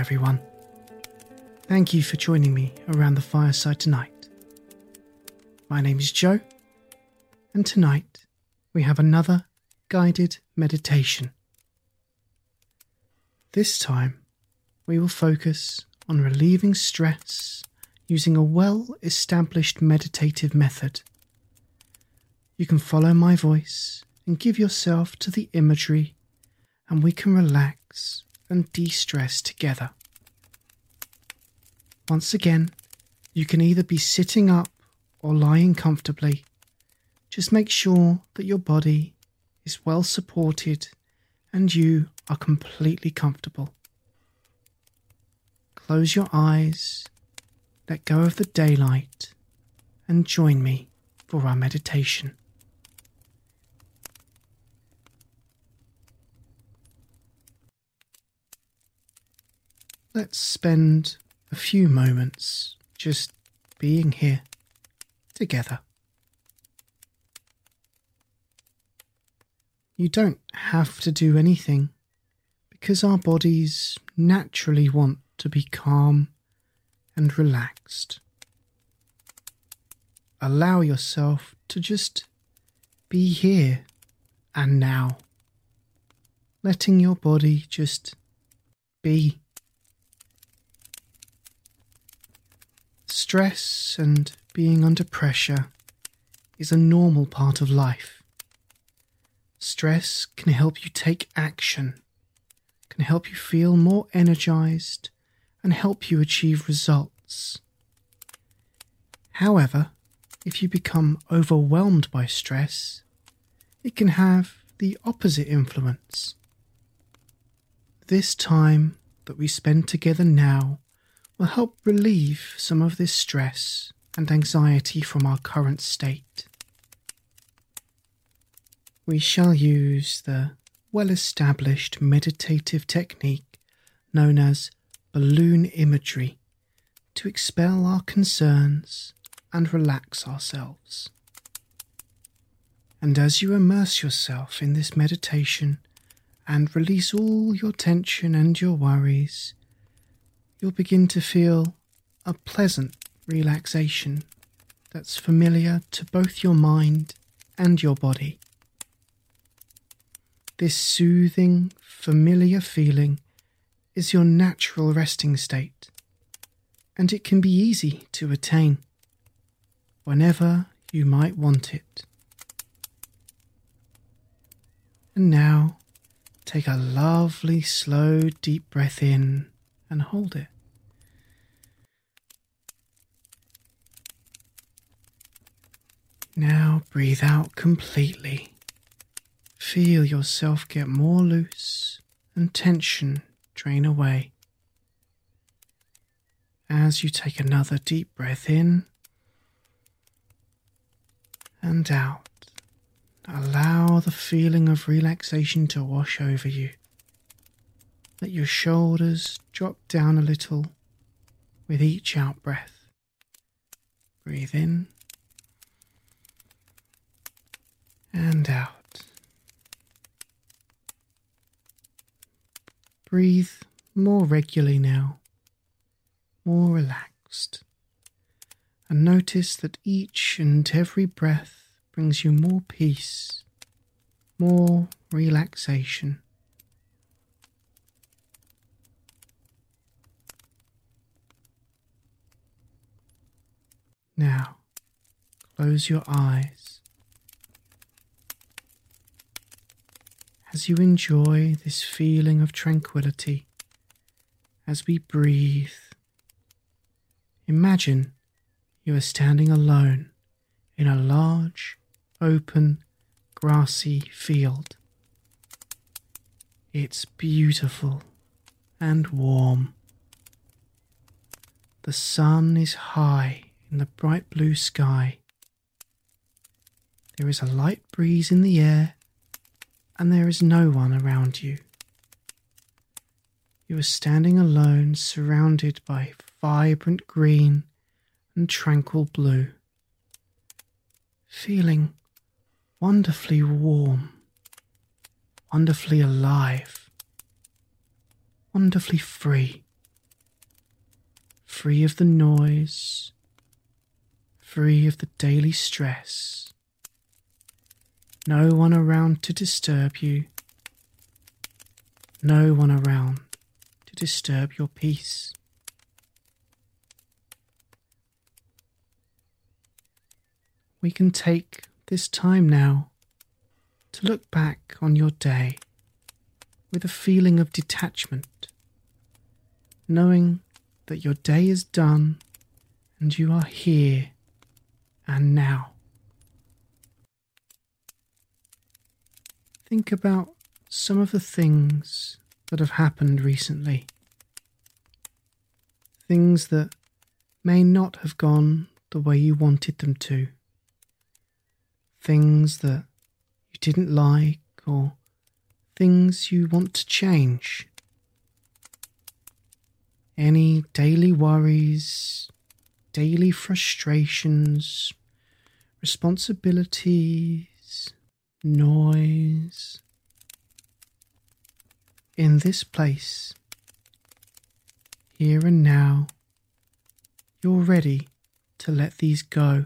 everyone. Thank you for joining me around the fireside tonight. My name is Joe, and tonight we have another guided meditation. This time, we will focus on relieving stress using a well established meditative method. You can follow my voice and give yourself to the imagery, and we can relax and de stress together. Once again, you can either be sitting up or lying comfortably. Just make sure that your body is well supported and you are completely comfortable. Close your eyes, let go of the daylight, and join me for our meditation. Let's spend a few moments just being here together. You don't have to do anything because our bodies naturally want to be calm and relaxed. Allow yourself to just be here and now, letting your body just be. Stress and being under pressure is a normal part of life. Stress can help you take action, can help you feel more energized, and help you achieve results. However, if you become overwhelmed by stress, it can have the opposite influence. This time that we spend together now will help relieve some of this stress and anxiety from our current state. We shall use the well established meditative technique known as balloon imagery to expel our concerns and relax ourselves. And as you immerse yourself in this meditation and release all your tension and your worries, you'll begin to feel a pleasant relaxation that's familiar to both your mind and your body. This soothing, familiar feeling is your natural resting state, and it can be easy to attain whenever you might want it. And now, take a lovely, slow, deep breath in and hold it. Now breathe out completely. Feel yourself get more loose and tension drain away. As you take another deep breath in and out, allow the feeling of relaxation to wash over you. Let your shoulders drop down a little with each out breath. Breathe in and out. Breathe more regularly now, more relaxed. And notice that each and every breath brings you more peace, more relaxation. Now, close your eyes as you enjoy this feeling of tranquility as we breathe. Imagine you are standing alone in a large, open, grassy field. It's beautiful and warm. The sun is high in the bright blue sky. There is a light breeze in the air, and there is no one around you. You are standing alone, surrounded by vibrant green and tranquil blue, feeling wonderfully warm, wonderfully alive, wonderfully free, free of the noise free of the daily stress. No one around to disturb you. No one around to disturb your peace. We can take this time now to look back on your day with a feeling of detachment, knowing that your day is done and you are here and now. Think about some of the things that have happened recently. Things that may not have gone the way you wanted them to. Things that you didn't like or things you want to change. Any daily worries, daily frustrations, responsibilities, noise. In this place, here and now, you're ready to let these go.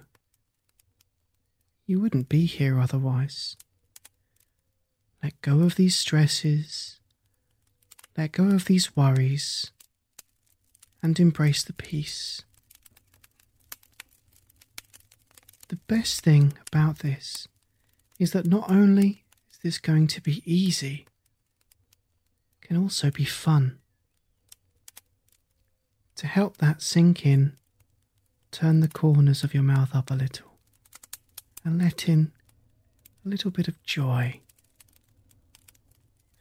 You wouldn't be here otherwise. Let go of these stresses, let go of these worries, and embrace the peace. The best thing about this is that not only is this going to be easy, it can also be fun. To help that sink in, turn the corners of your mouth up a little and let in a little bit of joy.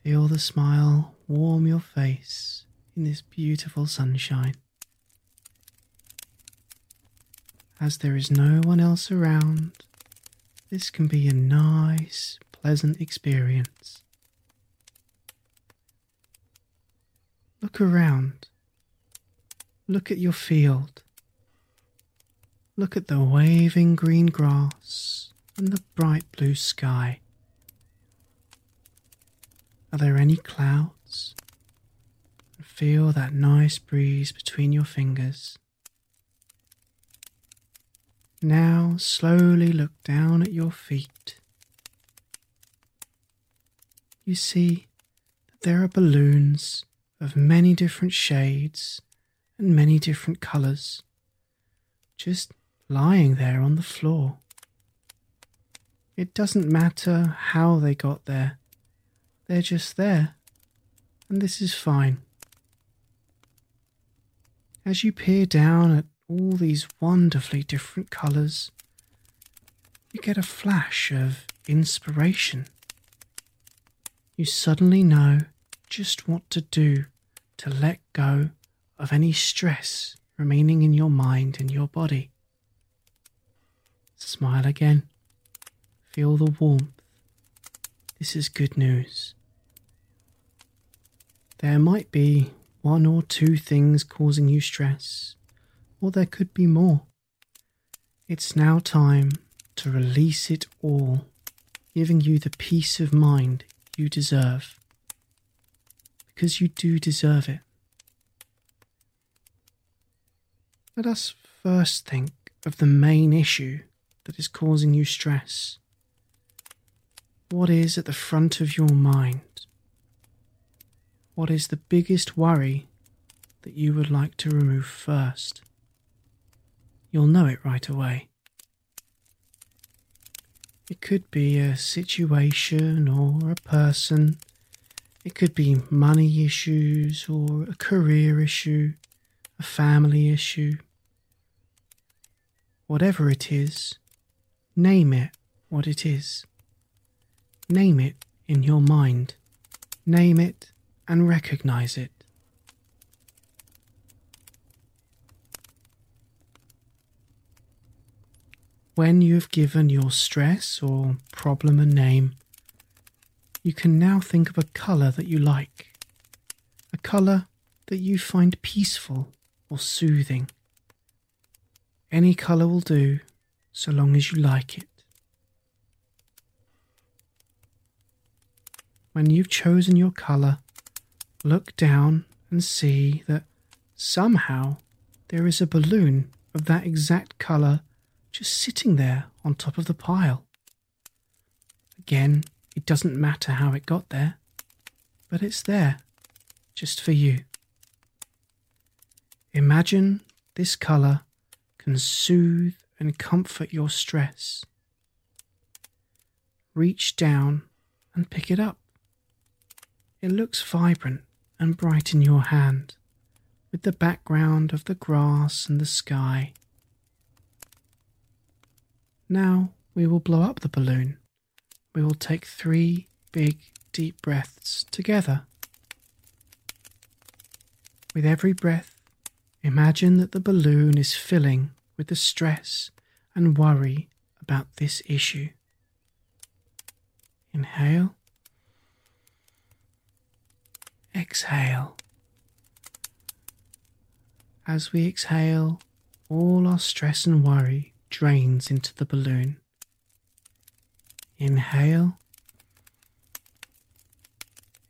Feel the smile warm your face in this beautiful sunshine. As there is no one else around, this can be a nice, pleasant experience. Look around. Look at your field. Look at the waving green grass and the bright blue sky. Are there any clouds? Feel that nice breeze between your fingers. Now slowly look down at your feet. You see that there are balloons of many different shades and many different colours just lying there on the floor. It doesn't matter how they got there, they're just there, and this is fine. As you peer down at all these wonderfully different colours, you get a flash of inspiration. You suddenly know just what to do to let go of any stress remaining in your mind and your body. Smile again. Feel the warmth. This is good news. There might be one or two things causing you stress, or there could be more. It's now time to release it all, giving you the peace of mind you deserve. Because you do deserve it. Let us first think of the main issue that is causing you stress. What is at the front of your mind? What is the biggest worry that you would like to remove first? You'll know it right away. It could be a situation or a person. It could be money issues or a career issue, a family issue. Whatever it is, name it what it is. Name it in your mind. Name it and recognize it. When you have given your stress or problem a name, you can now think of a colour that you like, a colour that you find peaceful or soothing. Any colour will do so long as you like it. When you've chosen your colour, look down and see that somehow there is a balloon of that exact colour just sitting there on top of the pile. Again, it doesn't matter how it got there, but it's there, just for you. Imagine this colour can soothe and comfort your stress. Reach down and pick it up. It looks vibrant and bright in your hand, with the background of the grass and the sky. Now we will blow up the balloon. We will take three big, deep breaths together. With every breath, imagine that the balloon is filling with the stress and worry about this issue. Inhale. Exhale. As we exhale, all our stress and worry drains into the balloon. Inhale.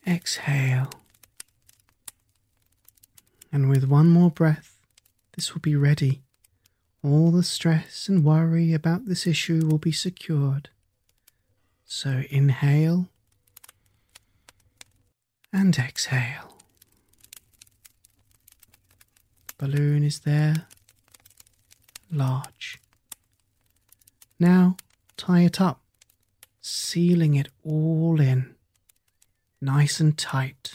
Exhale. And with one more breath, this will be ready. All the stress and worry about this issue will be secured. So inhale and exhale. Balloon is there, large. Now tie it up, sealing it all in, nice and tight.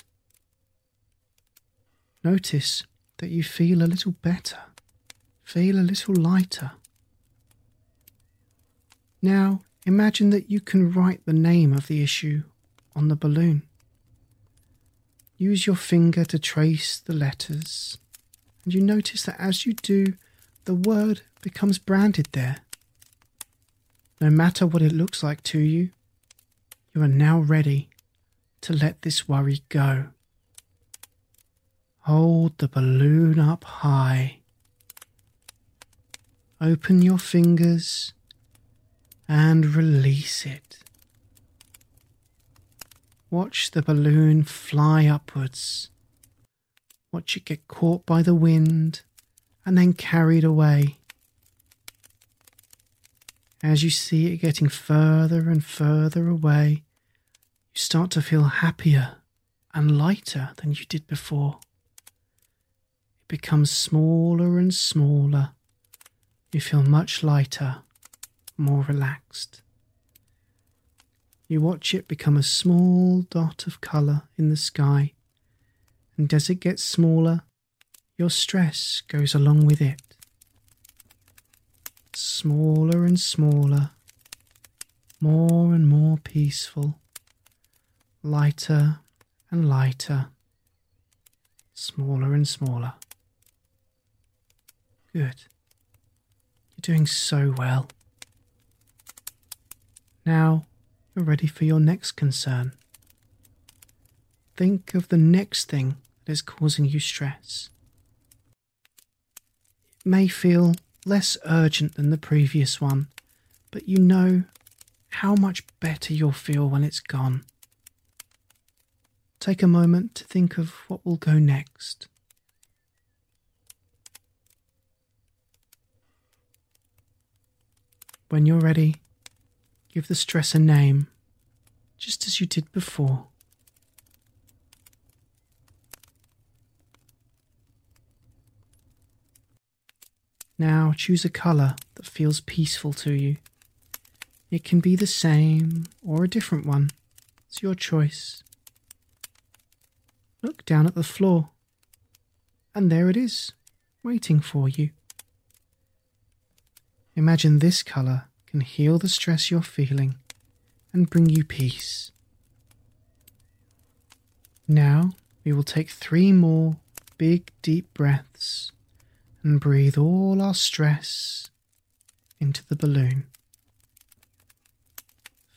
Notice that you feel a little better, feel a little lighter. Now imagine that you can write the name of the issue on the balloon. Use your finger to trace the letters, and you notice that as you do, the word becomes branded there no matter what it looks like to you, you are now ready to let this worry go. Hold the balloon up high. Open your fingers and release it. Watch the balloon fly upwards. Watch it get caught by the wind and then carried away. As you see it getting further and further away, you start to feel happier and lighter than you did before. It becomes smaller and smaller. You feel much lighter, more relaxed. You watch it become a small dot of colour in the sky, and as it gets smaller, your stress goes along with it smaller and smaller, more and more peaceful, lighter and lighter, smaller and smaller. Good. You're doing so well. Now you're ready for your next concern. Think of the next thing that is causing you stress. It may feel less urgent than the previous one, but you know how much better you'll feel when it's gone. Take a moment to think of what will go next. When you're ready, give the stress a name, just as you did before. Now choose a colour that feels peaceful to you. It can be the same or a different one. It's your choice. Look down at the floor, and there it is, waiting for you. Imagine this colour can heal the stress you're feeling and bring you peace. Now we will take three more big deep breaths and breathe all our stress into the balloon.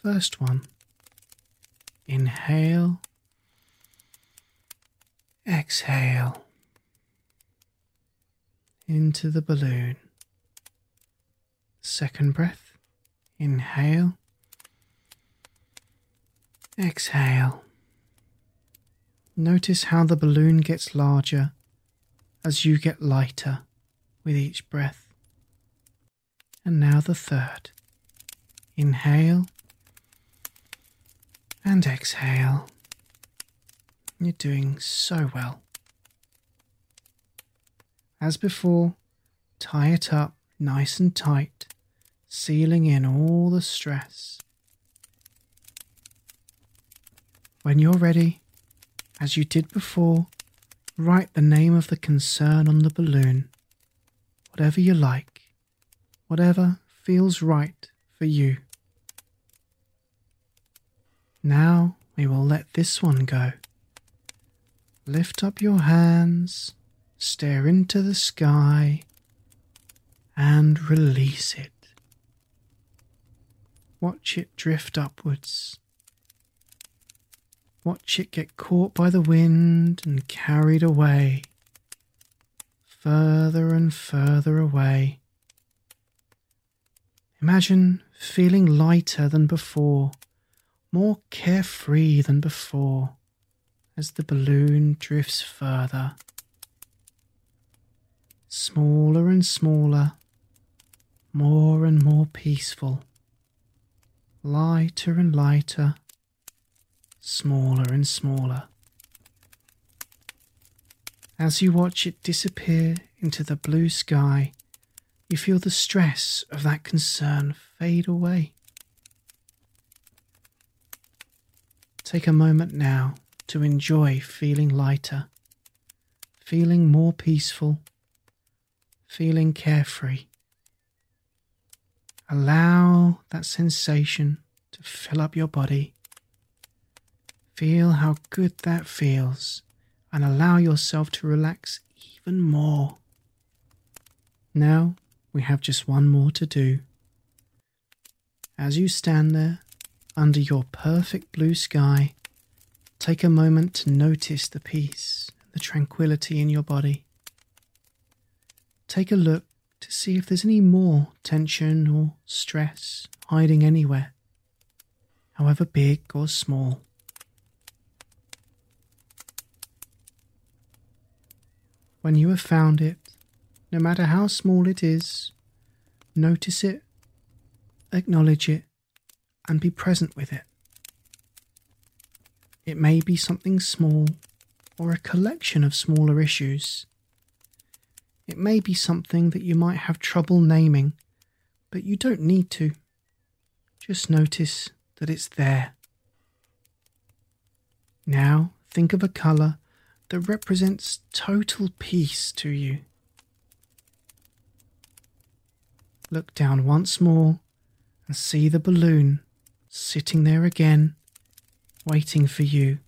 First one. Inhale. Exhale. Into the balloon. Second breath. Inhale. Exhale. Notice how the balloon gets larger as you get lighter with each breath. And now the third. Inhale and exhale. You're doing so well. As before, tie it up nice and tight, sealing in all the stress. When you're ready, as you did before, write the name of the concern on the balloon whatever you like, whatever feels right for you. Now we will let this one go. Lift up your hands, stare into the sky, and release it. Watch it drift upwards. Watch it get caught by the wind and carried away further and further away. Imagine feeling lighter than before, more carefree than before, as the balloon drifts further. Smaller and smaller, more and more peaceful, lighter and lighter, smaller and smaller. As you watch it disappear into the blue sky, you feel the stress of that concern fade away. Take a moment now to enjoy feeling lighter, feeling more peaceful, feeling carefree. Allow that sensation to fill up your body. Feel how good that feels and allow yourself to relax even more. Now we have just one more to do. As you stand there under your perfect blue sky, take a moment to notice the peace and the tranquility in your body. Take a look to see if there's any more tension or stress hiding anywhere, however big or small. When you have found it, no matter how small it is, notice it, acknowledge it, and be present with it. It may be something small or a collection of smaller issues. It may be something that you might have trouble naming, but you don't need to. Just notice that it's there. Now think of a colour that represents total peace to you. Look down once more and see the balloon sitting there again, waiting for you.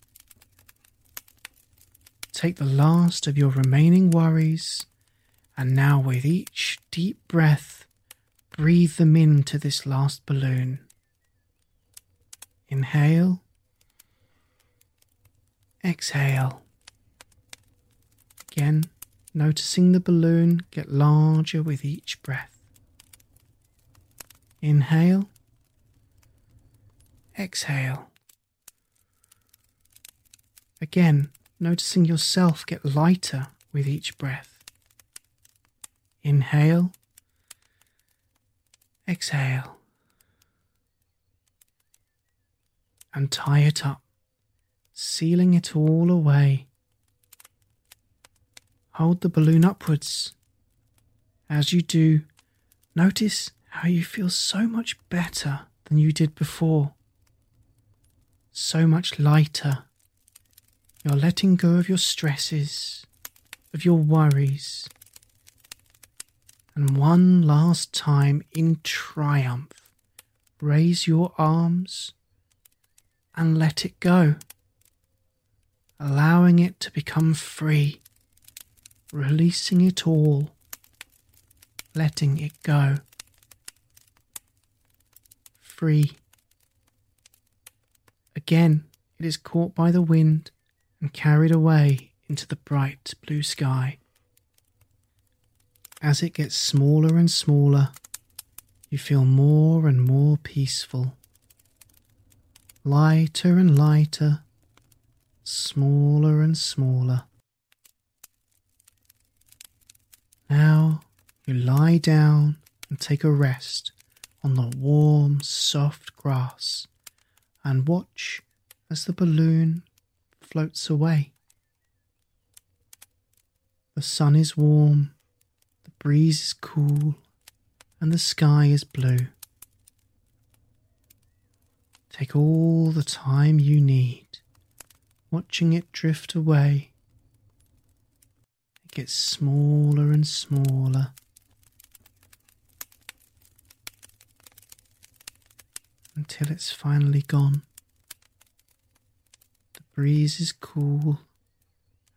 Take the last of your remaining worries, and now with each deep breath, breathe them into this last balloon. Inhale, exhale. Again, noticing the balloon get larger with each breath. Inhale, exhale. Again, noticing yourself get lighter with each breath. Inhale, exhale. And tie it up, sealing it all away Hold the balloon upwards. As you do, notice how you feel so much better than you did before. So much lighter. You're letting go of your stresses, of your worries. And one last time in triumph, raise your arms and let it go, allowing it to become free, releasing it all, letting it go. Free. Again, it is caught by the wind and carried away into the bright blue sky. As it gets smaller and smaller, you feel more and more peaceful lighter and lighter, smaller and smaller. Now you lie down and take a rest on the warm, soft grass and watch as the balloon floats away. The sun is warm, the breeze is cool, and the sky is blue. Take all the time you need, watching it drift away. Gets smaller and smaller. Until it's finally gone. The breeze is cool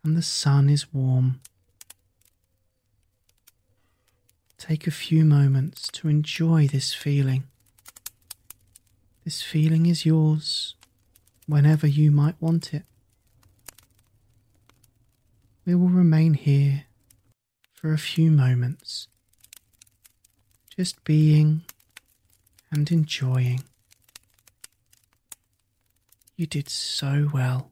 and the sun is warm. Take a few moments to enjoy this feeling. This feeling is yours whenever you might want it. We will remain here for a few moments, just being and enjoying. You did so well.